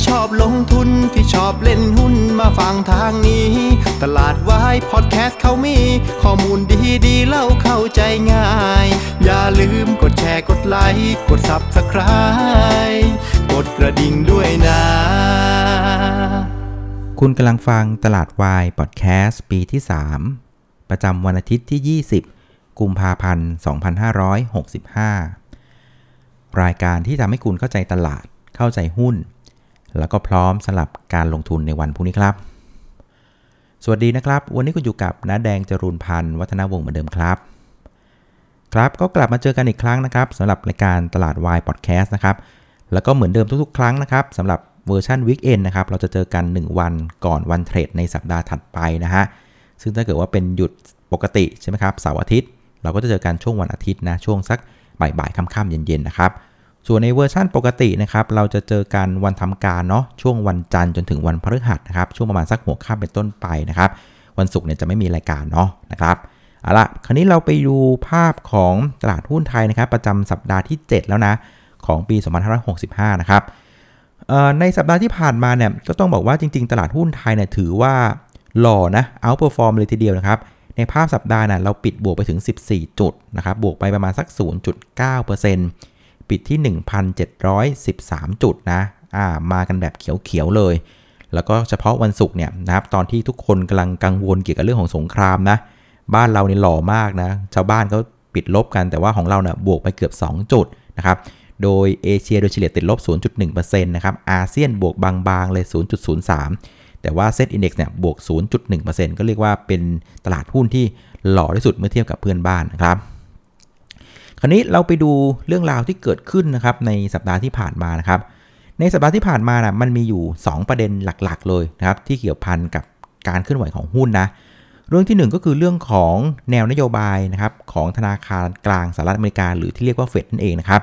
ที่ชอบลงทุนที่ชอบเล่นหุ้นมาฟังทางนี้ ตลาดวายพอดแคสต์เขามี ข้อมูลดีดีเล่าเข้าใจง่าย อย่าลืมกดแชร์กดไลค์กด Subscribe กดกระดิ่งด้วยนะ คุณกำลังฟังตลาดวายพอดแคสต์ปีที่ 3 ประจำวันอาทิตย์ที่ 20 กุมภาพันธ์ 2565 รายการที่ทำให้คุณเข้าใจตลาดเข้าใจหุ้น แล้วก็พร้อมสำหรับการลงทุนในวันพรุ่งนี้ครับ สวัสดีนะครับ วันนี้คุณอยู่กับน้าแดงจรูนพันธ์วัฒนาวงศ์เหมือนเดิมครับ ครับก็กลับมาเจอกันอีกครั้งนะครับสำหรับรายการตลาดวายพอดแคสต์นะครับ แล้วก็เหมือนเดิมทุกๆ ครั้งนะครับสำหรับเวอร์ชัน weekend นะครับ เราจะเจอกัน 1 วันก่อนวัน trade ในสัปดาห์ถัดไปนะฮะ ซึ่งถ้าเกิดว่าเป็นหยุดปกติใช่ไหมครับเสาร์อาทิตย์ เราก็จะเจอกันช่วงวันอาทิตย์นะช่วงสักบ่ายๆค่ำๆเย็นๆนะครับ ส่วนในเวอร์ชั่นปกตินะครับ เราจะเจอกันวันทำการเนาะช่วงวันจันทร์จนถึงวันพฤหัสนะครับ ช่วงประมาณสักหัวค่ำเป็นต้นไปนะครับ วันศุกร์เนี่ยจะไม่มีรายการเนาะนะครับเอาละคราวนี้เราไปดูภาพของตลาดหุ้นไทยนะครับ ประจำสัปดาห์ที่ 7 แล้วนะของปี 2565 นะครับในสัปดาห์ที่ผ่านมาเนี่ยก็ต้องบอกว่าจริง ๆ ตลาดหุ้นไทยเนี่ยถือว่าหล่อนะ outperform เลยทีเดียวนะครับ ในภาพสัปดาห์น่ะเราปิดบวกไปถึง 14 จุดนะครับบวกไปประมาณสัก 0.9% ปิดที่ 1,713 จุดนะอ่ามากันแบบเขียวๆเลย แล้วก็เฉพาะวันศุกร์เนี่ยนะครับตอนที่ทุกคนกำลังกังวลเกี่ยวกับเรื่องของสงครามนะบ้านเราเนี่ยหล่อมากนะชาวบ้านเขาปิดลบกันแต่ว่าของเราเนี่ยบวกไปเกือบ 2 จุดนะครับโดยเอเชียโดยเฉลี่ยติดลบ 0.1%นะครับอาเซียนบวกบางๆเลย 0.03 แต่ว่าเซตอินดี x เนี่ยบวก 0.1%ก็เรียกว่าเป็นตลาดหุ้นที่หล่อที่สุดเมื่อเทียบกับเพื่อนบ้านนะครับ คราวนี้เราไปดูเรื่องราวที่เกิดขึ้นนะครับในสัปดาห์ที่ผ่านมานะครับ ในสัปดาห์ที่ผ่านมานะมันมีอยู่ 2 ประเด็นหลักๆ เลยนะครับที่เกี่ยวพันกับการเคลื่อนไหวของหุ้นนะเรื่องที่ 1 ก็คือเรื่องของแนวนโยบายนะครับของธนาคารกลางสหรัฐอเมริกา หรือที่เรียกว่าเฟดนั่นเองนะครับ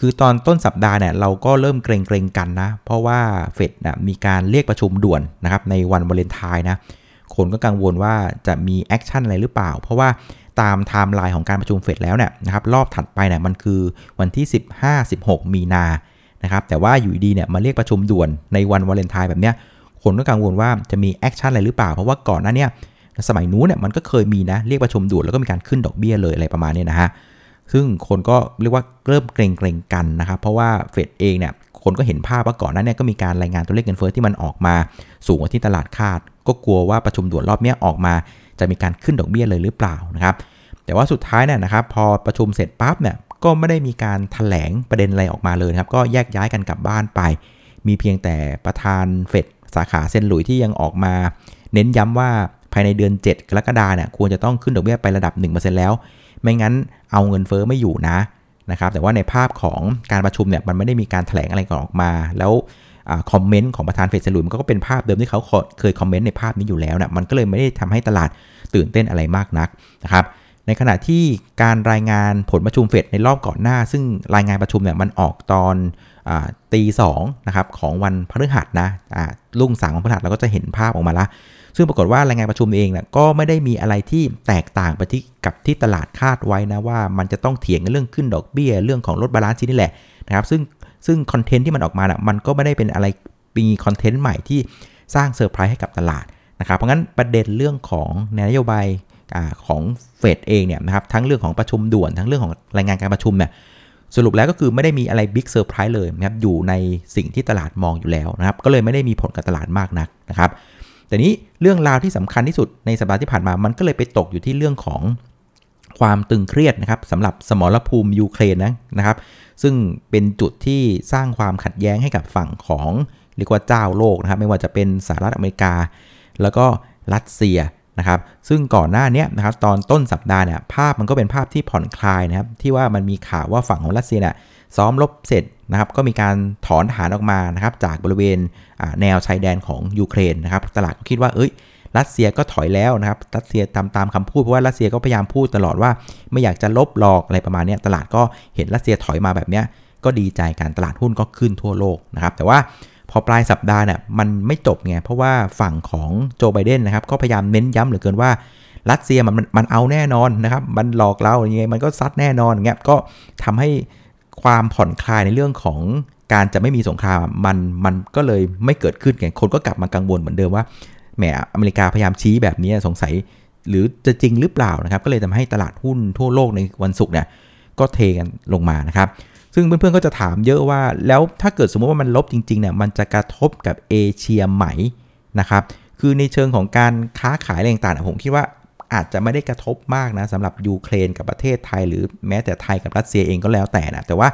คือตอนต้นสัปดาห์เนี่ยเราก็เริ่มเกรงๆกันนะ เพราะว่าเฟดนะมีการเรียกประชุมด่วนนะครับในวันวาเลนไทน์นะคนก็กังวลว่าจะมี action อะไรหรือเปล่า เพราะว่า ตามไทม์ไลน์ของการประชุมเฟดแล้วเนี่ยนะครับรอบถัดไปเนี่ยมันคือวันที่ 15-16 มีนานะครับแต่ว่าอยู่ดีเนี่ยมาเรียกประชุมด่วนในวันวาเลนไทน์แบบเนี้ยคนก็กังวลว่าจะมี action อะไรหรือเปล่า เพราะว่าก่อนหน้านี้สมัยนู้นเนี่ยมันก็เคยมีนะเรียกประชุมด่วนแล้วก็มีการขึ้นดอกเบี้ยเลยอะไรประมาณนี้นะฮะซึ่งคนก็เรียกว่าเริ่มเกรงเกรงกันนะครับเพราะว่าเฟดเองเนี่ยคนก็เห็นภาพว่าก่อนหน้านี้ก็มีการรายงานตัวเลขเงินเฟ้อที่มันออกมา สูงกว่าที่ตลาดคาด ก็กลัวว่าประชุมด่วนรอบนี้ออกมา จะมีการขึ้นดอกเบี้ยเลยหรือเปล่านะครับแต่ว่าสุดท้ายเนี่ยนะครับพอประชุมเสร็จปั๊บเนี่ยก็ไม่ได้มีการถแถลงประเด็นอะไรออกมาเลยครับก็แยกย้ายกันกลับบ้านไป มีเพียงแต่ประธานเฟดสาขาเซนหลุยที่ยังออกมา เน้นย้ำว่าภายในเดือน 7 กรกฎาเนี่ยควรจะต้องขึ้นดอกเบี้ยไประดับ 1%แล้ว ไม่งั้นเอาเงินเฟอ้อไม่อยู่นะนะครับแต่ว่าในภาพของการประชุมเนี่ยมันไม่ได้มีการถแถลงอะไรก่อนออกมา แล้ว คอมเมนต์ของประธานเฟดสลุยมันก็เป็นภาพเดิมที่เขาเคยคอมเมนต์ในภาพนี้อยู่แล้วนะมันก็เลยไม่ได้ทำให้ตลาดตื่นเต้นอะไรมากนักนะครับในขณะที่การรายงานผลประชุมเฟดในรอบก่อนหน้า ซึ่งรายงานประชุมเนี่ยมันออกตอนตีสองนะครับของวันพฤหัสนะลุ่งสางของพฤหัสเราก็จะเห็นภาพออกมาละซึ่งปรากฏว่ารายงานประชุมเองนะก็ไม่ได้มีอะไรที่แตกต่างไปที่กับที่ตลาดคาดไว้นะว่ามันจะต้องเถียงกันเรื่องขึ้นดอกเบี้ย เรื่องของลด balance นี่แหละนะครับซึ่ง ซึ่ง content ที่มันออกมานะมันก็ไม่ได้เป็นอะไรมี content ใหม่ที่สร้างเซอร์ไพรส์ให้กับตลาดนะครับเพราะงั้นประเด็นเรื่องของนโยบายของเฟดเองเนี่ยนะครับทั้งเรื่องของประชุมด่วนทั้งเรื่องของรายงานการประชุมเนี่ยสรุปแล้วก็คือไม่ได้มีอะไร big surprise เลยนะครับอยู่ในสิ่งที่ตลาดมองอยู่แล้วนะครับก็เลยไม่ได้มีผลกับตลาดมากนักนะครับแต่นี้เรื่องราวที่สำคัญที่สุดในสัปดาห์ที่ผ่านมา มันก็เลยไปตกอยู่ที่เรื่องของความตึงเครียดนะครับสำหรับสมรภูมิยูเครนนะนะครับ ซึ่งเป็นจุดที่สร้างความขัดแย้งให้กับฝั่งของเรียกว่าเจ้าโลกนะครับ ไม่ว่าจะเป็นสหรัฐอเมริกา แล้วก็รัสเซียนะครับ ซึ่งก่อนหน้านี้นะครับตอนต้นสัปดาห์เนี่ยภาพมันก็เป็นภาพที่ผ่อนคลายนะครับ ที่ว่ามันมีข่าวว่าฝั่งของรัสเซียเนี่ยซ้อมรบเสร็จนะครับ ก็มีการถอนฐานออกมานะครับ จากบริเวณแนวชายแดนของยูเครนนะครับ ตลาดก็คิดว่าเอ้ย รัสเซียก็ถอยแล้วนะครับ รัสเซียตามตามคำพูดเพราะว่ารัสเซียก็พยายามพูดตลอดว่า ไม่อยากจะลบหลอกอะไรประมาณนี้ตลาดก็เห็นรัสเซียถอยมาแบบนี้ก็ดีใจการตลาดหุ้นก็ขึ้นทั่วโลกนะครับ แต่ว่าพอปลายสัปดาห์เนี่ยมันไม่จบไงเพราะว่าฝั่งของโจไบเดนนะครับก็พยายามเน้นย้ำเหลือเกินว่ารัสเซียมันมันเอาแน่นอนนะครับ มันหลอกเราอย่างเงี้ยมันก็ซัดแน่นอนเงี้ยก็ทำให้ความผ่อนคลายในเรื่องของการจะไม่มีสงครามมันมันก็เลยไม่เกิดขึ้นไงคนก็กลับมากังวลเหมือนเดิมว่า แหมอเมริกาพยายามชี้แบบนี้สงสัยหรือจะจริงหรือเปล่านะครับ ก็เลยทำให้ตลาดหุ้นทั่วโลกในวันศุกร์เนี่ยก็เทกันลงมานะครับ ซึ่งเพื่อนๆก็จะถามเยอะว่า แล้วถ้าเกิดสมมติว่ามันลบจริงๆเนี่ยมันจะกระทบกับเอเชียไหมนะครับ คือในเชิงของการค้าขายอะไรต่างๆผมคิดว่าอาจจะไม่ได้กระทบมากนะสำหรับยูเครนกับประเทศไทย หรือแม้แต่ไทยกับรัสเซียเองก็แล้วแต่นะแต่ว่า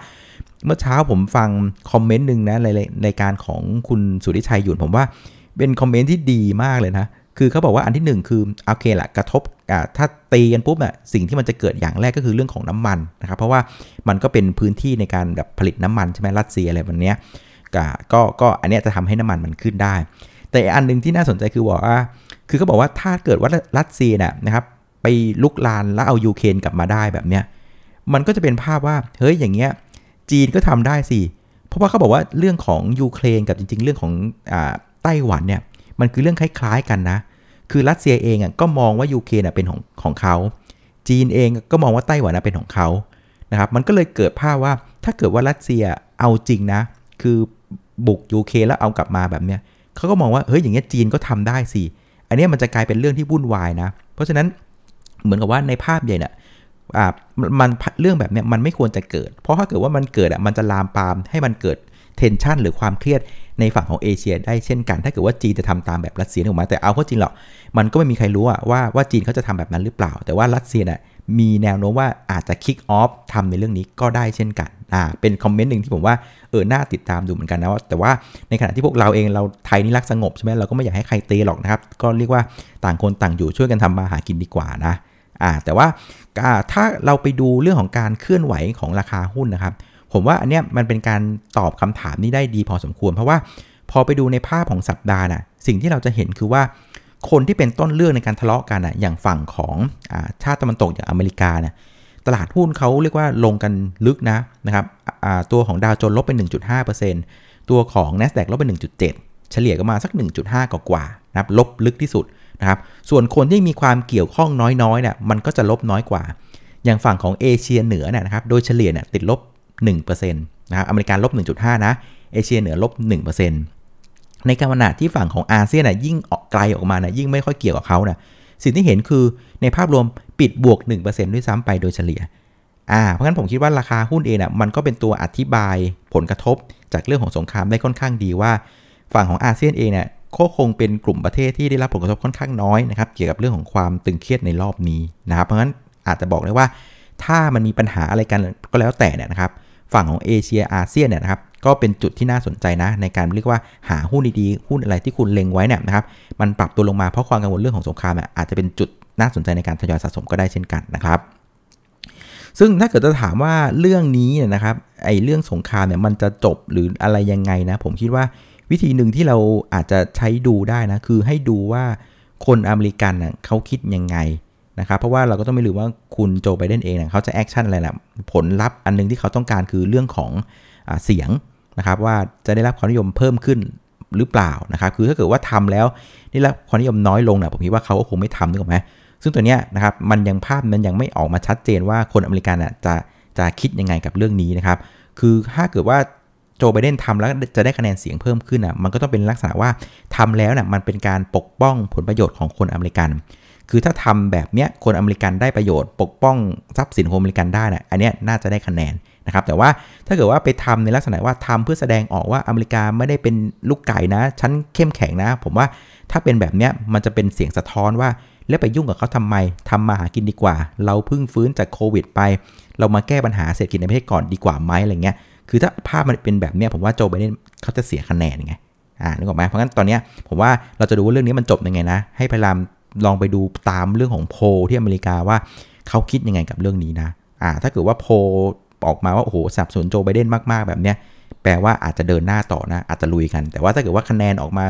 เมื่อเช้าผมฟังคอมเมนต์หนึ่งนะในในการของคุณสุริชัยหยุ่นผมว่า เป็นคอมเมนต์ที่ดีมากเลยนะ คือเขาบอกว่าอันที่ 1 คือโอเคแหละกระทบถ้าตีกันปุ๊บอะสิ่งที่มันจะเกิดอย่างแรกก็คือเรื่องของน้ำมันนะครับ เพราะว่ามันก็เป็นพื้นที่ในการแบบผลิตน้ำมันใช่ไหมรัสเซียอะไรแบบนี้ก็ก็อันนี้จะทำให้น้ำมันมันขึ้นได้ แต่อันหนึ่งที่น่าสนใจคือบอกว่า คือเขาบอกว่าถ้าเกิดว่ารัสเซียน่ะนะครับไปลุกลานแล้วเอายูเครนกลับมาได้แบบเนี้ยมันก็จะเป็นภาพว่าเฮ้ยอย่างเงี้ยจีนก็ทำได้สิ เพราะว่าเขาบอกว่าเรื่องของยูเครนกับจริง ๆ เรื่องของอ ไต้หวันเนี่ยมันคือเรื่องคล้ายๆกันนะ คือรัสเซียเองอะก็มองว่ายูเครนเป็นของของเขา จีนเองก็มองว่าไต้หวันเป็นของเขานะครับ มันก็เลยเกิดภาพว่าถ้าเกิดว่ารัสเซียเอาจริงนะ คือบุกยูเครนแล้วเอากลับมาแบบเนี้ยเขาก็มองว่าเฮ้ยอย่างเงี้ยจีนก็ทำได้สิ อันนี้มันจะกลายเป็นเรื่องที่วุ่นวายนะ เพราะฉะนั้นเหมือนกับว่าในภาพใหญ่เนี่ยอ่ามันเรื่องแบบเนี้ยมันไม่ควรจะเกิด เพราะถ้าเกิดว่ามันเกิดอะมันจะลามปามให้มันเกิด เทนชันหรือความเครียดในฝั่งของเอเชียได้เช่นกัน ถ้าเกิดว่าจีนจะทำตามแบบรัสเซียออกมาแต่เอาเข้าจริงหรอกมันก็ไม่มีใครรู้ว่าว่าจีนเขาจะทำแบบนั้นหรือเปล่า แต่ว่ารัสเซียน่ะมีแนวโน้มว่าอาจจะคิกออฟทำในเรื่องนี้ก็ได้เช่นกันอ่าเป็นคอมเมนต์หนึ่งที่ผมว่าเออน่าติดตามดูเหมือนกันนะว่าแต่ว่าในขณะที่พวกเราเองเราไทยนี่รักสงบใช่ไหมเราก็ไม่อยากให้ใครเตะหรอกนะครับ ก็เรียกว่าต่างคนต่างอยู่ช่วยกันทำมาหากินดีกว่านะอ่าแต่ว่าถ้าเราไปดูเรื่องของการเคลื่อนไหวของราคาหุ้นนะครับ ผมว่าอันเนี้ยมันเป็นการตอบคำถามนี้ได้ดีพอสมควร เพราะว่าพอไปดูในภาพของสัปดาห์น่ะสิ่งที่เราจะเห็นคือว่าคนที่เป็นต้นเรื่องในการทะเลาะกันอะอย่างฝั่งของอชาติตะวันตกอย่างอเมริกาเนี่ยตลาดหุ้นเขาเรียกว่าลงกันลึกนะนะครับตัวของดาวโจนส์ลบไป 1.5%ตัวของ NASDAQ ลบไป 1.7 เฉลี่ยก็มาสัก 1.5 กว่าๆนะครับลบลึกที่สุดนะครับส่วนคนที่มีความเกี่ยวข้องน้อยๆเนี่ยมันก็จะลบน้อยกว่า อย่างฝั่งของเอเชียเหนือเนี่ยนะครับโดยเฉลี่ยเนี่ยติดลบ 1%นะครับอเมริกาลบ 1.5 นะ เอเชียเหนือลบ 1%ในการขณะที่ฝั่งของอาเซียนน่ยยิ่งออกไกลออกมานะยิ่งไม่ค่อยเกี่ยวกับเขานะสิ่งที่เห็นคือในภาพรวมปิดบวก 1%ด้วยซ้ำไปโดยเฉลี่ยอ่าเพราะงั้นผมคิดว่าราคาหุ้นเองนะมันก็เป็นตัวอธิบายผลกระทบจากเรื่องของสงครามได้ค่อนข้างดีว่า ฝั่งของอาเซียนเองเนี่ยก็คงเป็นกลุ่มประเทศที่ได้รับผลกระทบค่อนข้างน้อยนะครับเกี่ยวกับเรื่องของความตึงเครียดในรอบนี้นะครับเพราะฉะนั้นอาจจะบอกได้ว่า ถ้ามันมีปัญหาอะไรกันก็แล้วแต่เนี่ยนะครับ ฝั่งของเอเชียอาเซียนเนี่ยนะครับก็เป็นจุดที่น่าสนใจนะ ในการเรียกว่าหาหุ้นดีๆหุ้นอะไรที่คุณเล็งไว้เนี่ยนะครับมันปรับตัวลงมาเพราะความกังวลเรื่องของสงครามอาจจะเป็นจุดน่าสนใจในการทยอยสะสมก็ได้เช่นกันนะครับ ซึ่งถ้าเกิดจะถามว่าเรื่องนี้เนี่ยนะครับไอ้เรื่องสงครามเนี่ยมันจะจบหรืออะไรยังไงนะผมคิดว่าวิธีหนึ่งที่เราอาจจะใช้ดูได้นะคือให้ดูว่าคนอเมริกันเขาคิดยังไง นะครับเพราะว่าเราก็ต้องไม่ลืมว่าคุณโจไบเดนเองนะเขาจะ action อะไรนะผลลัพธ์อันนึงที่เขาต้องการคือเรื่องของอเสียงนะครับว่าจะได้รับความนิยมเพิ่มขึ้นหรือเปล่านะครับคือถ้าเกิดว่าทำแล้วได้รับความนิยมน้อยลงนะผมคิดว่าเขาก็คงไม่ทำนึกออกไหมซึ่งตัวเนี้ยนะครับมันยังภาพมันยังไม่ออกมาชัดเจนว่าคนอเมริกันจะจะคิดยังไงกับเรื่องนี้นะครับคือถ้าเกิดว่าโจไบเดนทำแล้วจะได้คะแนนเสียงเพิ่มขึ้นอะมันก็ต้องเป็นลักษณะว่าทำแล้วน่ะมันเป็นการปกป้องผลประโยชน์ของคนอเมริกัน คือถ้าทำแบบเนี้ยคนอเมริกันได้ประโยชน์ ปกป้องทรัพย์สินของอเมริกันได้นะอันเนี้ยน่าจะได้คะแนนนะครับแต่ว่าถ้าเกิดว่าไปทำในลักษณะว่าทำเพื่อแสดงออกว่าอเมริกาไม่ได้เป็นลูกไก่นะฉันเข้มแข็งนะ ผมว่าถ้าเป็นแบบเนี้ยมันจะเป็นเสียงสะท้อนว่า แล้วไปยุ่งกับเขาทำไมทำมาหากินดีกว่า เราเพิ่งฟื้นจากโควิดไป เรามาแก้ปัญหาเศรษฐกิจในประเทศก่อนดีกว่าไหมอะไรเงี้ยคือถ้าภาพมันเป็นแบบเนี้ยผมว่าโจไบเดนเขาจะเสียคะแนนไงอ่านึกออกไหมเพราะงั้นตอนเนี้ยผมว่าเราจะดูว่าเรื่องนี้มันจบยังไงนะ ให้พยายาม ลองไปดูตามเรื่องของโพที่อเมริกาว่าเขาคิดยังไงกับเรื่องนี้นะอ่าถ้าเกิดว่าโพออกมาว่าโอ้โหสับสนโจไบเดนมากๆแบบเนี้ยแปลว่าอาจจะเดินหน้าต่อนะอาจจะลุยกัน แต่ว่าถ้าเกิดว่าคะแนนออกมา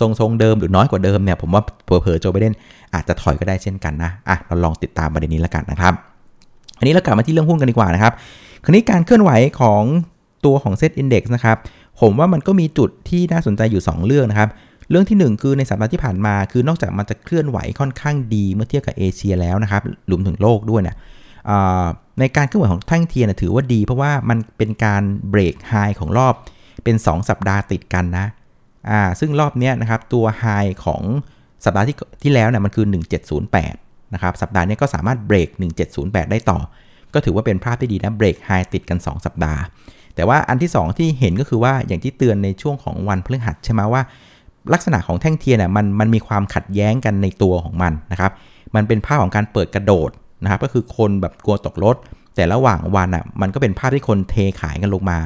ทรงๆเดิมหรือน้อยกว่าเดิมเนี่ยผมว่าเผลอๆโจไบเดนอาจจะถอยก็ได้เช่นกันนะอะเราลองติดตามประเด็นนี้แล้วกันนะครับ อันนี้เรากลับมาที่เรื่องหุ้นกันดีกว่านะครับคราวนี้การเคลื่อนไหวของตัวของเซตอินดี x นะครับผมว่ามันก็มีจุดที่น่าสนใจอยู่ 2 เรื่องนะครับ เรื่องที่ 1 คือในสัปดาห์ที่ผ่านมา คือนอกจากมันจะเคลื่อนไหวค่อนข้างดีเมื่อเทียบกับเอเชียแล้วนะครับรวมถึงโลกด้วยเนะในการเคลื่อนไหวของแท่งเทียนถือว่าดี เพราะว่ามันเป็นการ break high ของรอบเป็น 2 สัปดาห์ติดกันนะอ่าซึ่งรอบนี้นะครับตัว high ของสัปดาห์ที่ที่แล้วเนี่ยมันคือ 1708นะครับสัปดาห์นี้ก็สามารถเบรก 1708 ได้ต่อ ก็ถือว่าเป็นภาพที่ดีนะเบรกไฮติดกัน 2 สัปดาห์ แต่ว่าอันที่ 2 ที่เห็นก็คือว่าอย่างที่เตือนในช่วงของวันพฤหัสใช่ไหมว่า ลักษณะของแท่งเทียนเนี่ยมันมันมีความขัดแย้งกันในตัวของมันนะครับ มันเป็นภาพของการเปิดกระโดดนะครับ ก็คือคนแบบกลัวตกรถ แต่ระหว่างวันอะมันก็เป็นภาพที่คนเทขายกันลงมา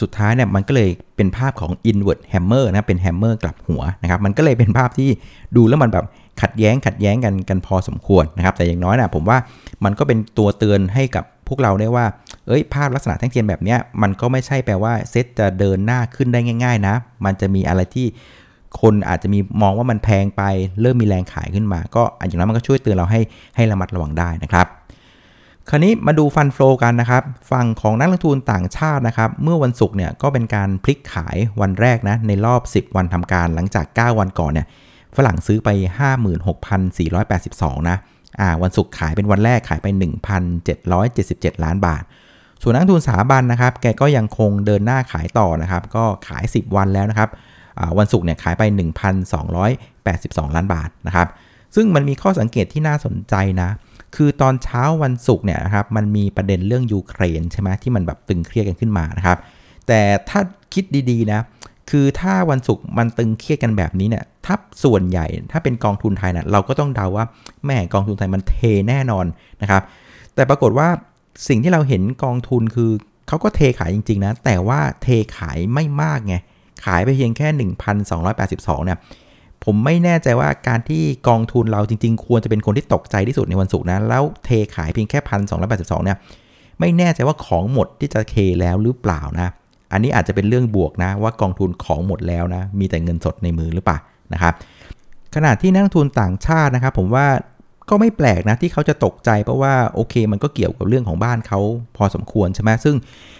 สุดท้ายเนี่ยมันก็เลยเป็นภาพของ inverted hammer นะเป็น hammer กลับหัวนะครับ มันก็เลยเป็นภาพที่ดูแล้วมันแบบขัดแย้งขัดแย้งกันกันพอสมควรนะครับ แต่อย่างน้อยนะผมว่ามันก็เป็นตัวเตือนให้กับพวกเราได้ว่า เอ้ย ภาพลักษณะแท่งเทียนแบบนี้มันก็ไม่ใช่แปลว่าเซตจะเดินหน้าขึ้นได้ง่าย ๆ นะ มันจะมีอะไรที่ คนอาจจะมีมองว่ามันแพงไป เริ่มมีแรงขายขึ้นมา ก็อย่างนั้นมันก็ช่วยเตือนเราให้ให้ระมัดระวังได้นะครับคราวนี้มาดู fund flow กันนะครับ ฝั่งของนักลงทุนต่างชาตินะครับ เมื่อวันศุกร์เนี่ยก็เป็นการพลิกขายวันแรกนะในรอบ 10 วันทำการหลังจาก 9 วันก่อนเนี่ยฝรั่งซื้อไป 56,482 นะอ่าวันศุกร์ขายเป็นวันแรกขายไป 1,777 ล้านบาท ส่วนนักทุนสถาบันนะครับ แกก็ยังคงเดินหน้าขายต่อนะครับ ก็ขาย 10 วันแล้วนะครับ วันศุกร์เนี่ยขายไป 1,282 ล้านบาทนะครับ ซึ่งมันมีข้อสังเกตที่น่าสนใจนะ คือตอนเช้าวันศุกร์เนี่ยนะครับมันมีประเด็นเรื่องยูเครนใช่ไหมที่มันแบบตึงเครียดกันขึ้นมานะครับ แต่ถ้าคิดดีๆนะคือถ้าวันศุกร์มันตึงเครียดกันแบบนี้เนี่ยถ้าส่วนใหญ่ถ้าเป็นกองทุนไทยนะเราก็ต้องเดาว่าแม่กองทุนไทยมันเทแน่นอนนะครับ แต่ปรากฏว่าสิ่งที่เราเห็นกองทุนคือเขาก็เทขายจริง ๆ นะ แต่ว่าเทขายไม่มากไง ขายไปเพียงแค่ 1,282เนี่ยผมไม่แน่ใจว่าการที่กองทุนเราจริง ๆ ควรจะเป็นคนที่ตกใจที่สุดในวันศุกร์นะแล้วเทขายเพียงแค่1,282เนี่ยไม่แน่ใจว่าของหมดที่จะเทแล้วหรือเปล่านะ อันนี้อาจจะเป็นเรื่องบวกนะว่ากองทุนของหมดแล้วนะมีแต่เงินสดในมือหรือเปล่านะครับขณะที่นักทุนต่างชาตินะครับ ผมว่าก็ไม่แปลกนะที่เขาจะตกใจเพราะว่าโอเค มันก็เกี่ยวกับเรื่องของบ้านเขาพอสมควรใช่ไหมซึ่ง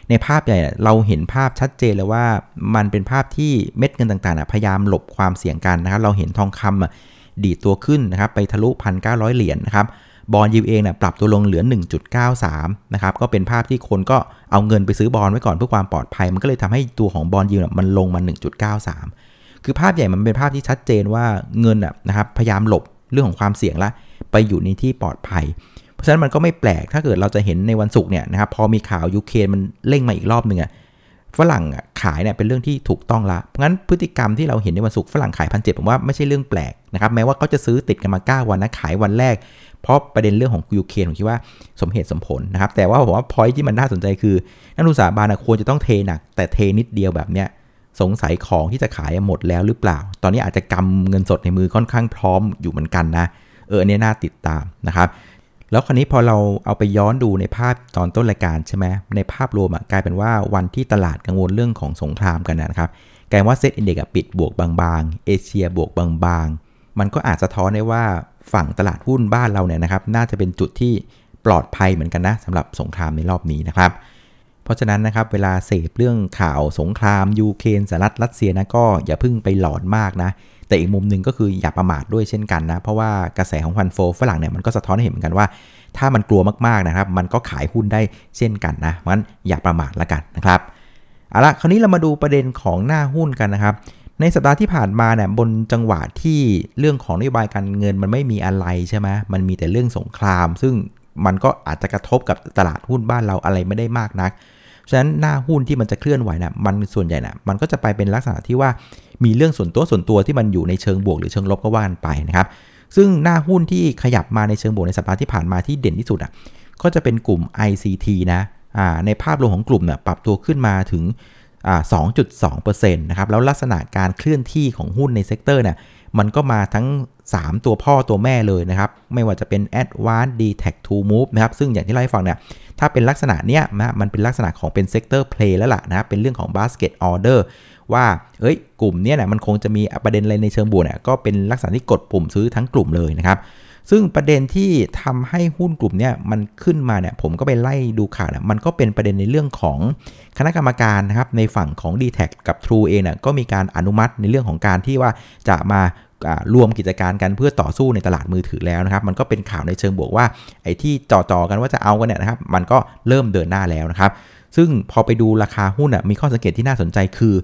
ในภาพใหญ่เราเห็นภาพชัดเจนเลยว่ามันเป็นภาพที่เม็ดเงินต่างๆพยายามหลบความเสี่ยงกันนะครับ เราเห็นทองคำดีดตัวขึ้นนะครับไปทะลุ 1,900 เหรียญนะครับบอลยูเองเนี่ยปรับตัวลงเหลือ 1.93 นะครับ ก็เป็นภาพที่คนก็เอาเงินไปซื้อบอลไว้ก่อนเพื่อความปลอดภัย มันก็เลยทำให้ตัวของบอลยูมันลงมา 1.93 คือภาพใหญ่มันเป็นภาพที่ชัดเจนว่าเงินนะครับพยายามหลบเรื่องของความเสี่ยงละไปอยู่ในที่ปลอดภัย ราะฉะนั้นมันก็ไม่แปลกถ้าเกิดเราจะเห็นในวันศุกร์เนี่ยนะครับพอมีข่าวยูเครนมันเร่งมาอีกรอบหนึ่งอะฝรั่งขายเนี่ยเป็นเรื่องที่ถูกต้องละเพราะงั้นพฤติกรรมที่เราเห็นในวันศุกร์ฝรั่งขายพันเจ็ดผมว่าไม่ใช่เรื่องแปลกนะครับแม้ว่าเขาจะซื้อติดกันมา 9 วันนะขายวันแรก เพราะประเด็นเรื่องของยูเครนผมคิดว่าสมเหตุสมผลนะครับแต่ว่าผมว่าพอยที่มันน่าสนใจคือนักลงทุนสถาบันควรจะต้องเทหนัก แต่เทนิดเดียวแบบเนี้ยสงสัยของที่จะขายหมดแล้วหรือเปล่า ตอนนี้อาจจะกำเงินสดในมือค่อนข้างพร้อมอยู่เหมือนกันนะเอออันนี้น่าติดตามนะครับ แล้วคราวนี้พอเราเอาไปย้อนดูในภาพตอนต้นรายการใช่ไหมในภาพรวมกลายเป็นว่าวันที่ตลาดกังวลเรื่องของสงครามกันนะครับกลายว่า SET Index ปิดบวกบางๆ เอเชียบวกบางๆ มันก็อาจสะท้อนได้ว่าฝั่งตลาดหุ้นบ้านเราเนี่ยนะครับ น่าจะเป็นจุดที่ปลอดภัยเหมือนกันนะสำหรับสงครามในรอบนี้นะครับ เพราะฉะนั้นนะครับเวลาเสพเรื่องข่าวสงครามยูเครนสหรัฐรัสเซียนะก็อย่าเพิ่งไปหลอนมากนะ แต่อีกมุมหนึ่งก็คืออย่าประมาทด้วยเช่นกันนะ เพราะว่ากระแสของฟันโฟฝรั่งเนี่ยมันก็สะท้อนให้เห็นเหมือนกันว่า ถ้ามันกลัวมากๆนะครับ มันก็ขายหุ้นได้เช่นกันนะเพราะฉะนั้นอย่าประมาทละกันนะครับเอาละคราวนี้เรามาดูประเด็นของหน้าหุ้นกันนะครับในสัปดาห์ที่ผ่านมาเนี่ยบนจังหวะที่เรื่องของนโยบายการเงินมันไม่มีอะไรใช่ไหมมันมีแต่เรื่องสงคราม ซึ่งมันก็อาจจะกระทบกับตลาดหุ้นบ้านเราอะไรไม่ได้มากนัก ฉะนั้นหน้าหุ้นที่มันจะเคลื่อนไหวนะมันส่วนใหญ่นะมันก็จะไปเป็นลักษณะที่ว่ามีเรื่องส่วนตัวส่วนตัวที่มันอยู่ในเชิงบวกหรือเชิงลบก็ว่ากันไปนะครับซึ่งหน้าหุ้นที่ขยับมาในเชิงบวกในสัปดาห์ที่ผ่านมาที่เด่นที่สุดอะก็จะเป็นกลุ่ม ICT นะอ่าในภาพรวมของกลุ่มเนี่ยปรับตัวขึ้นมาถึงอ่า2.2%นะครับ แล้วลักษณะการเคลื่อนที่ของหุ้นใน sector เนี่ย มันก็มาทั้ง 3 ตัวพ่อตัวแม่เลยนะครับ ไม่ว่าจะเป็น a d v a n c e d t a c to Move นะครับ ซึ่งอย่างที่เล่าให้ฟังเนี่ย ถ้าเป็นลักษณะเนี้ยนะมันเป็นลักษณะของเป็น sector play แล้วล่ะนะเป็นเรื่องของ basket order ว่าเอ้ย กลุ่มเนี้ยนะมันคงจะมีประเด็นอะไรในเชิงบวกเนี่ยก็เป็นลักษณะที่กดปุ่มซื้อทั้งกลุ่มเลยนะครับ ซึ่งประเด็นที่ทำให้หุ้นกลุ่มเนี้มันขึ้นมาเนี่ยผมก็ไปไล่ดูข่าวเนะมันก็เป็นประเด็นในเรื่องของคณะกรรมการนะครับในฝั่งของ d t แทกับ True เองเนี่ยก็มีการอนุมัติในเรื่องของการที่ว่าจะมา รวมกิจการกันเพื่อต่อสู้ในตลาดมือถือแล้วนะครับ มันก็เป็นข่าวในเชิงบวกว่าไอ้ที่จ่อๆกันว่าจะเอากันเนี่ยนะครับ มันก็เริ่มเดินหน้าแล้วนะครับ ซึ่งพอไปดูราคาหุ้นอะมีข้อสังเกตที่น่าสนใจคือ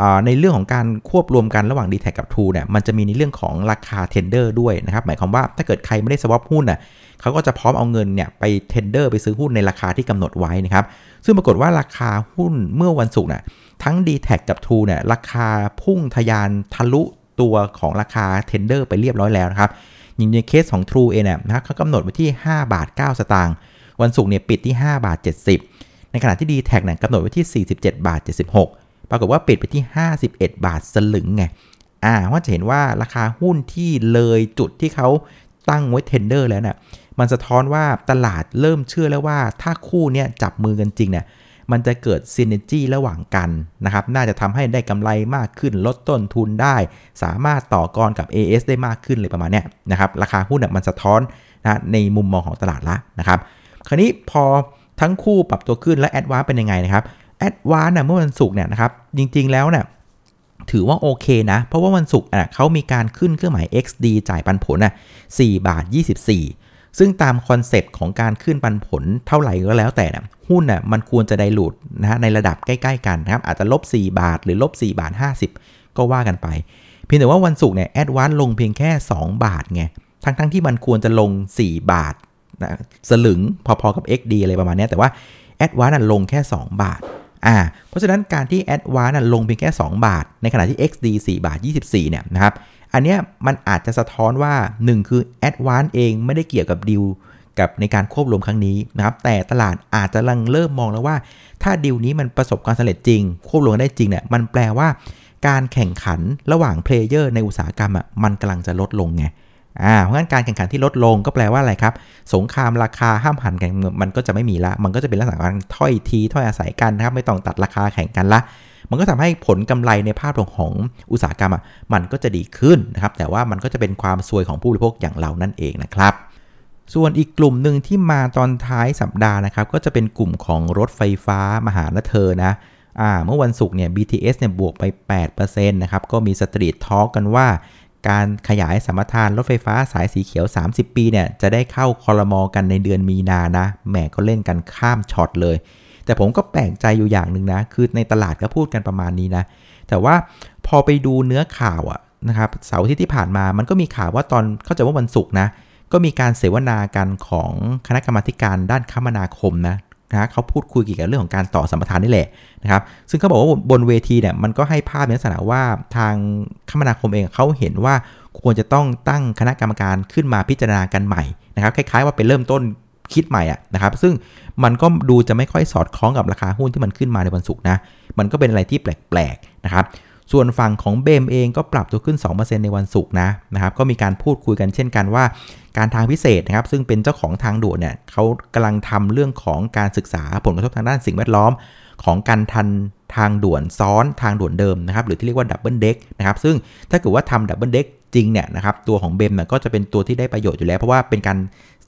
อในเรื่องของการควบรวมกันระหว่าง d t แทกับ True เนี่ยมันจะมีในเรื่องของราคา tender ด้วยนะครับ หมายความว่าถ้าเกิดใครไม่ได้ swap หุ้นอะเขาก็จะพร้อมเอาเงินเนี่ยไป tender ไปซื้อหุ้นในราคาที่กำหนดไว้นะครับ ซึ่งปรากฏว่าราคาหุ้นเมื่อวันศุกร์น่ะทั้ง d t แทกับ True เนี่ยราคาพุ่งทะยานทะลุ ตัวของราคา tender ไปเรียบร้อยแล้วนะครับอย่างในเคสของ True เองเนี่ยนะเขากำหนดไว้ที่ 5 บาท 9 สตางค์วันศุกร์เนี่ยปิดที่ 5 บาท 70 ในขณะที่ d t แทเนี่ยกำหนดไว้ที่ 47 บาท 76 ปรากฏว่าปิดไปที่ 51 บาทสลึงไงอ่าว่าจะเห็นว่าราคาหุ้นที่เลยจุดที่เขาตั้งไว้เทนเดอร์แล้วเนะ่ยมันสะท้อนว่าตลาดเริ่มเชื่อแล้วว่าถ้าคู่เนี้ยจับมือกันจริงเนี่ย มันจะเกิดซินเนจี้ระหว่างกันนะครับ น่าจะทำให้ได้กำไรมากขึ้น ลดต้นทุนได้ สามารถต่อกรกับ AS ได้มากขึ้นเลยประมาณนี้นะครับ ราคาหุ้นมันสะท้อนนะในมุมมองของตลาดละนะครับ คราวนี้พอทั้งคู่ปรับตัวขึ้นแล้ว ADVANC เป็นยังไงนะครับ ADVANC เมื่อวันศุกร์เนี่ยนะครับจริงๆแล้วเนี่ยถือว่าโอเคนะ เพราะว่าวันศุกร์อะเขามีการขึ้นเครื่องหมาย XD จ่ายปันผลอะ4บาท 24 ซึ่งตาม concept ของการขึ้นปันผลเท่าไหร่ก็แล้วแต่นะหุ้นน่ะมันควรจะได้หลุดนะฮะในระดับใกล้ๆกันนะครับอาจจะลบ 4 บาทหรือลบ 4 บาท 50 ก็ว่ากันไป เพียงแต่ว่าวันศุกร์เนี่ย ADVANC ลงเพียงแค่ 2 บาทไงทั้งๆที่มันควรจะลง 4 บาทนะสลึงพอๆกับ XD อะไรประมาณนี้แต่ว่า ADVANC ลงแค่ 2 บาทอ่าเพราะฉะนั้นการที่ ADVANC ลงเพียงแค่ 2 บาท ในขณะที่ XD 4 บาท 24เนี่ยนะครับ อันเนี้ยมันอาจจะสะท้อนว่า 1 คือ ADVANC เองไม่ได้เกี่ยวกับดิวกับในการควบรวมครั้งนี้นะครับ แต่ตลาดอาจจะกำลังเริ่มมองแล้วว่า ถ้าดีลนี้มันประสบความสำเร็จจริง ควบรวมได้จริงเนี่ยมันแปลว่า การแข่งขันระหว่าง player ในอุตสาหกรรมอะมันกำลังจะลดลงไงอ่าเพราะงั้นการแข่งขันที่ลดลงก็แปลว่าอะไรครับ สงครามราคาห้ำหั่นกันมันก็จะไม่มีละ มันก็จะเป็นลักษณะการถ้อยทีถ้อยอาศัยกันนะครับ ไม่ต้องตัดราคาแข่งกันละ มันก็ทำให้ผลกำไรในภาพรวมของอุตสาหกรรมอะมันก็จะดีขึ้นนะครับ แต่ว่ามันก็จะเป็นความซวยของผู้บริโภคอย่างเรานั่นเองนะครับส่วนอีกกลุ่มหนึ่งที่มาตอนท้ายสัปดาห์นะครับ ก็จะเป็นกลุ่มของรถไฟฟ้ามหานครนะอ่าเมื่อวันศุกร์เนี่ย BTS เนี่ยบวกไป 8%นะครับ ก็มี street talk กันว่า การขยายสัมปทานรถไฟฟ้าสายสีเขียว 30 ปีเนี่ย จะได้เข้าคอรมอกันในเดือนมีนานะ แหมก็เล่นกันข้ามช็อตเลย แต่ผมก็แปลกใจอยู่อย่างหนึ่งนะ คือในตลาดก็พูดกันประมาณนี้นะ แต่ว่าพอไปดูเนื้อข่าวอะนะครับ เสาร์ที่ที่ผ่านมามันก็มีข่าวว่าตอนเข้าใจว่าวันศุกร์นะ ก็มีการเสวนากันของคณะกรรมาการด้านคมนาคมนะนะเขาพูดคุยเกี่ยวกับเรื่องของการต่อสัมปทานนี่แหละนะครับ ซึ่งเขาบอกว่าบนเวทีเนี่ยมันก็ให้ภาพในลักษณะว่าทางคมนาคมเองเขาเห็นว่าควรจะต้องตั้งคณะกรรมการขึ้นมาพิจารณากันใหม่นะครับ คล้ายๆว่าเป็นเริ่มต้น คิดใหม่อะนะครับ ซึ่งมันก็ดูจะไม่ค่อยสอดคล้องกับราคาหุ้นที่มันขึ้นมาในวันศุกร์นะ มันก็เป็นอะไรที่แปลกๆนะครับ ส่วนฝั่งของ BEM เองก็ปรับตัวขึ้น 2%ในวันศุกร์นะนะครับ ก็มีการพูดคุยกันเช่นกันว่า การทางพิเศษนะครับ ซึ่งเป็นเจ้าของทางด่วนเนี่ยเขากำลังทำเรื่องของการศึกษาผลกระทบทางด้านสิ่งแวดล้อม ของการทำ ทางด่วนซ้อนทางด่วนเดิมนะครับ หรือที่เรียกว่า double deck นะครับ ซึ่งถ้าเกิดว่าทำ double deck จริงเนี่ยนะครับ ตัวของ BEM เนี่ยก็จะเป็นตัวที่ได้ประโยชน์อยู่แล้ว เพราะว่าเป็นการ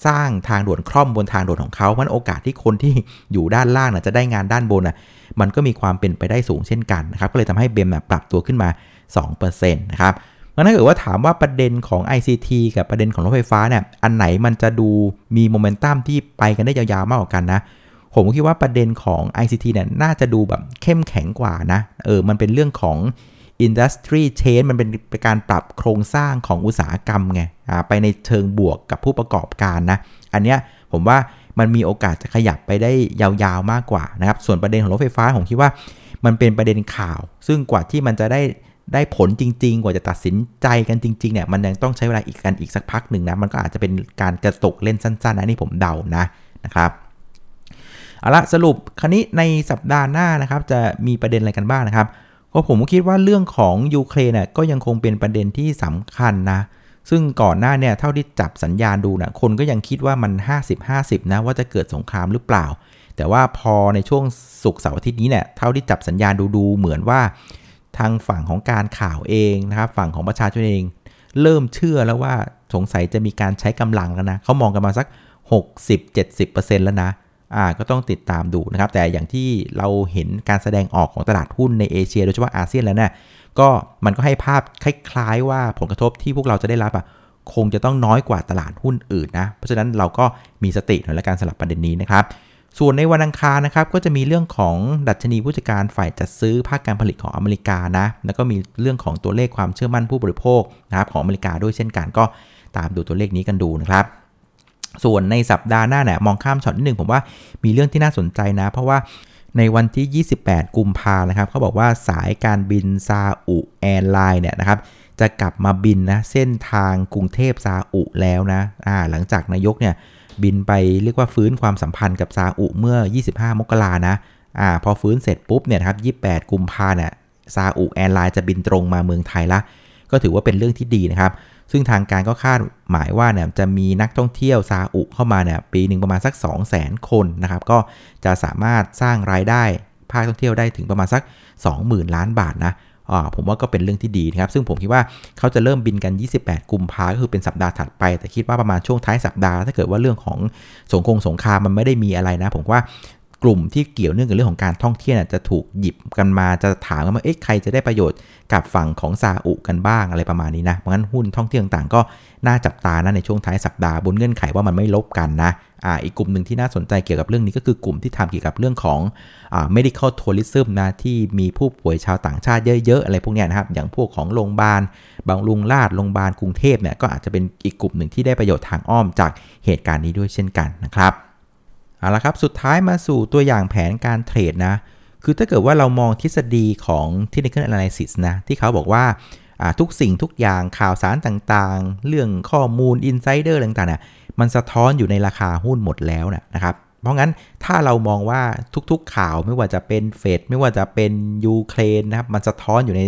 สร้างทางด่วนคร่อมบนทางด่วนของเขาเพราะโอกาสที่คนที่อยู่ด้านล่างน่ะจะได้งานด้านบนน่ะ มันก็มีความเป็นไปได้สูงเช่นกันนะครับ ก็เลยทำให้เบมนะปรับตัวขึ้นมา 2%นะครับงั้นถ้าเกิดว่าถามว่าประเด็นของ ICT กับประเด็นของรถไฟฟ้าเนี่ย อันไหนมันจะดูมีโมเมนตัมที่ไปกันได้ยาวๆมากกว่ากันนะ ผมคิดว่าประเด็นของ ICT เนี่ยน่าจะดูแบบเข้มแข็งกว่านะ เออ มันเป็นเรื่องของ industry change มันเป็นการปรับโครงสร้างของอุตสาหกรรมไงไปในเชิงบวกกับผู้ประกอบการนะ อันเนี้ยผมว่ามันมีโอกาสจะขยับไปได้ยาวๆมากกว่านะครับ ส่วนประเด็นของรถไฟฟ้าผมคิดว่ามันเป็นประเด็นข่าว ซึ่งกว่าที่มันจะได้ได้ผลจริง ๆ กว่าจะตัดสินใจกันจริงๆเนี่ยมันยังต้องใช้เวลาอีกกันอีกสักพักหนึ่งนะ มันก็อาจจะเป็นการกระตกเล่นสั้นๆนะนี่ผมเดานะนะครับ เอาละสรุปคราวนี้ในสัปดาห์หน้านะครับจะมีประเด็นอะไรกันบ้างนะครับก็ผมคิดว่าเรื่องของยูเครนก็ยังคงเป็นประเด็นที่สำคัญนะซึ่งก่อนหน้าเนี่ยเท่าที่จับสัญญาณดูนะคนก็ยังคิดว่ามัน 50-50 นะว่าจะเกิดสงครามหรือเปล่า แต่ว่าพอในช่วงศุกร์เสาร์อาทิตย์นี้เนี่ยเท่าที่จับสัญญาณดูดูเหมือนว่า ทางฝั่งของการข่าวเองนะครับฝั่งของประชาชนเอง เริ่มเชื่อแล้วว่าสงสัยจะมีการใช้กำลังแล้วนะเขามองกันมาสัก 60-70%แล้วนะ อ่าก็ต้องติดตามดูนะครับ แต่อย่างที่เราเห็นการแสดงออกของตลาดหุ้นในเอเชีย โดยเฉพาะอาเซียนแล้วนะก็มันก็ให้ภาพคล้ายๆ ว่าผลกระทบที่พวกเราจะได้รับอะคงจะต้องน้อยกว่าตลาดหุ้นอื่นนะ เพราะฉะนั้นเราก็มีสติหน่อยละกันสำหรับประเด็นนี้นะครับ ส่วนในวันอังคารนะครับก็จะมีเรื่องของดัชนีผู้จัดการฝ่ายจัดซื้อภาคการผลิตของอเมริกานะ แล้วก็มีเรื่องของตัวเลขความเชื่อมั่นผู้บริโภคนะครับของอเมริกาด้วยเช่นกันก็ตามดูตัวเลขนี้กันดูนะครับ ส่วนในสัปดาห์หน้าเนี่ยมองข้ามช็อตนิดหนึ่งผมว่ามีเรื่องที่น่าสนใจนะ เพราะว่าในวันที่ 28 กุมภานะครับเขาบอกว่าสายการบินซาอุ Airlines เนี่ยนะครับจะกลับมาบินนะเส้นทางกรุงเทพซาอุแล้วนะอ่าหลังจากนายกเนี่ยบินไปเรียกว่าฟื้นความสัมพันธ์กับซาอุเมื่อ 25 มกรานะอ่าพอฟื้นเสร็จปุ๊บเนี่ยครับ 28 กุมภาเนี่ยซาอุ Airlines จะบินตรงมาเมืองไทยละ ก็ถือว่าเป็นเรื่องที่ดีนะครับ ซึ่งทางการก็คาดหมายว่าเนี่ยจะมีนักท่องเที่ยวซาอุเข้ามาเนี่ยปีหนึ่งประมาณสัก 2 0 0 0 0 0 คนนะครับ ก็จะสามารถสร้างรายได้ภาคท่องเที่ยวได้ถึงประมาณสัก 20,000 ล้านบาทนะผมว่าก็เป็นเรื่องที่ดีนะครับ ซึ่งผมคิดว่าเขาจะเริ่มบินกัน 28 กุมภาก็คือเป็นสัปดาห์ถัดไป แต่คิดว่าประมาณช่วงท้ายสัปดาห์ ถ้าเกิดว่าเรื่องของสงครามสงครามมันไม่ได้มีอะไรนะ ผมว่า กลุ่มที่เกี่ยวเนื่องกับเรื่องของการท่องเที่ยวจะถูกหยิบกันมาจะถามกันว่าเอ๊ะใครจะได้ประโยชน์กับฝั่งของซาอุกันบ้างอะไรประมาณนี้นะเพราะงั้นหุ้นท่องเที่ยวต่างก็น่าจับตานะในช่วงท้ายสัปดาห์บนเงื่อนไขว่ามันไม่ลบกันนะอ่าอีกกลุ่มหนึ่งที่น่าสนใจเกี่ยวกับเรื่องนี้ก็คือกลุ่มที่ทำเกี่ยวกับเรื่องของอ่า medical tourism นะที่มีผู้ป่วยชาวต่างชาติเยอะๆอะไรพวกนี้นะครับอย่างพวกของโรงพยาบาลบางลุงลาดโรงพยาบาลกรุงเทพเนี่ยก็อาจจะเป็นอีกกลุ่มหนึ่งที่ได้ประโยชน์ทางอ้อมจากเหตุการณ์นี้ด้วยเช่นกันนะครับ เอาละครับ สุดท้ายมาสู่ตัวอย่างแผนการเทรดนะ คือถ้าเกิดว่าเรามองทฤษฎีของ technical analysis นะ ที่เขาบอกว่าทุกสิ่งทุกอย่างข่าวสารต่างๆ เรื่องข้อมูล insider ต่างๆเนี่ยมันสะท้อนอยู่ในราคาหุ้นหมดแล้วนะครับ เพราะงั้นถ้าเรามองว่าทุกๆข่าวไม่ว่าจะเป็นเฟดไม่ว่าจะเป็นยูเครนนะครับมันสะท้อนอยู่ใน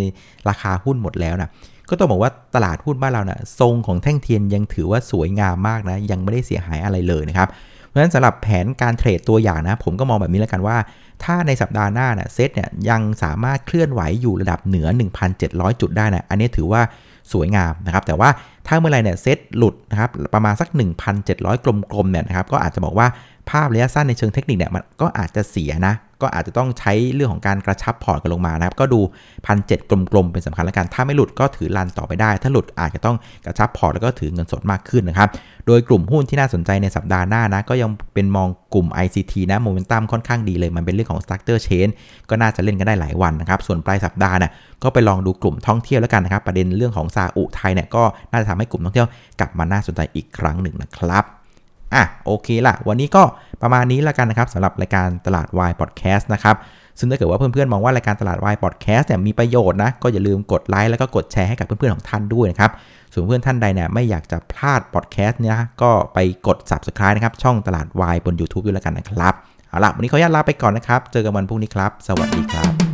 ราคาหุ้นหมดแล้วนะก็ต้องบอกว่าตลาดหุ้นบ้านเรานะ่ะทรงของแท่งเทียนยังถือว่าสวยงามมากนะยังไม่ได้เสียหายอะไรเลยนะครับ ราะฉะนั้นสำหรับแผนการเทรดตัวอย่างนะ ผมก็มองแบบนี้แล้วกันว่า ถ้าในสัปดาห์หน้าเนี่ยเซตเนี่ยยังสามารถเคลื่อนไหวอยู่ระดับเหนือ 1,700 จุดได้นะอันนี้ถือว่าสวยงามนะครับ แต่ว่าถ้าเมื่อไรเนี่ยเซตหลุดนะครับประมาณสัก 1,700 กลมๆเนี่ยนะครับก็อาจจะบอกว่า ภาพระยะสั้นในเชิงเทคนิคเนี่ยมันก็อาจจะเสียนะ ก็อาจจะต้องใช้เรื่องของการกระชับพอร์ตกันลงมานะครับ ก็ดูพันเจ็ดกลมๆ เป็นสำคัญแล้วกัน ถ้าไม่หลุดก็ถือ run ต่อไปได้ ถ้าหลุดอาจจะต้องกระชับพอร์ตแล้วก็ถือเงินสดมากขึ้นนะครับ โดยกลุ่มหุ้นที่น่าสนใจในสัปดาห์หน้านะ ก็ยังเป็นมองกลุ่ม ICT นะโมเมนตัมค่อนข้างดีเลย มันเป็นเรื่องของ structure change ก็น่าจะเล่นกันได้หลายวันนะครับ ส่วนปลายสัปดาห์เนี่ยก็ไปลองดูกลุ่มท่องเที่ยวแล้วกันนะครับ ประเด็นเรื่องของซาอุไทยเนี่ยก็น่าจะทำให้กลุ่มท่องเที่ยวกลับมาน่าสนใจอีกครั้งหนึ่งนะครับ อะโอเคละวันนี้ก็ประมาณนี้แล้วกันนะครับสำหรับรายการตลาดวายพอดแคสต์นะครับซึ่งถ้าเกิดว่าเพื่อนๆมองว่ารายการตลาดวายพอดแคสต์เนี่ยมีประโยชน์นะก็อย่าลืมกดไลค์แล้วก็กดแชร์ให้กับเพื่อนๆของท่านด้วยนะครับส่วนเพื่อนท่านใดเนี่ยไม่อยากจะพลาดพอดแคสต์เนี่ยก็ไปกด subscribe นะครับช่องตลาดวายบน YouTube ด้วยแล้วกันนะครับเอาละวันนี้ขออนุญาตลาไปก่อนนะครับ เจอกันวันพรุ่งนี้ครับ สวัสดีครับ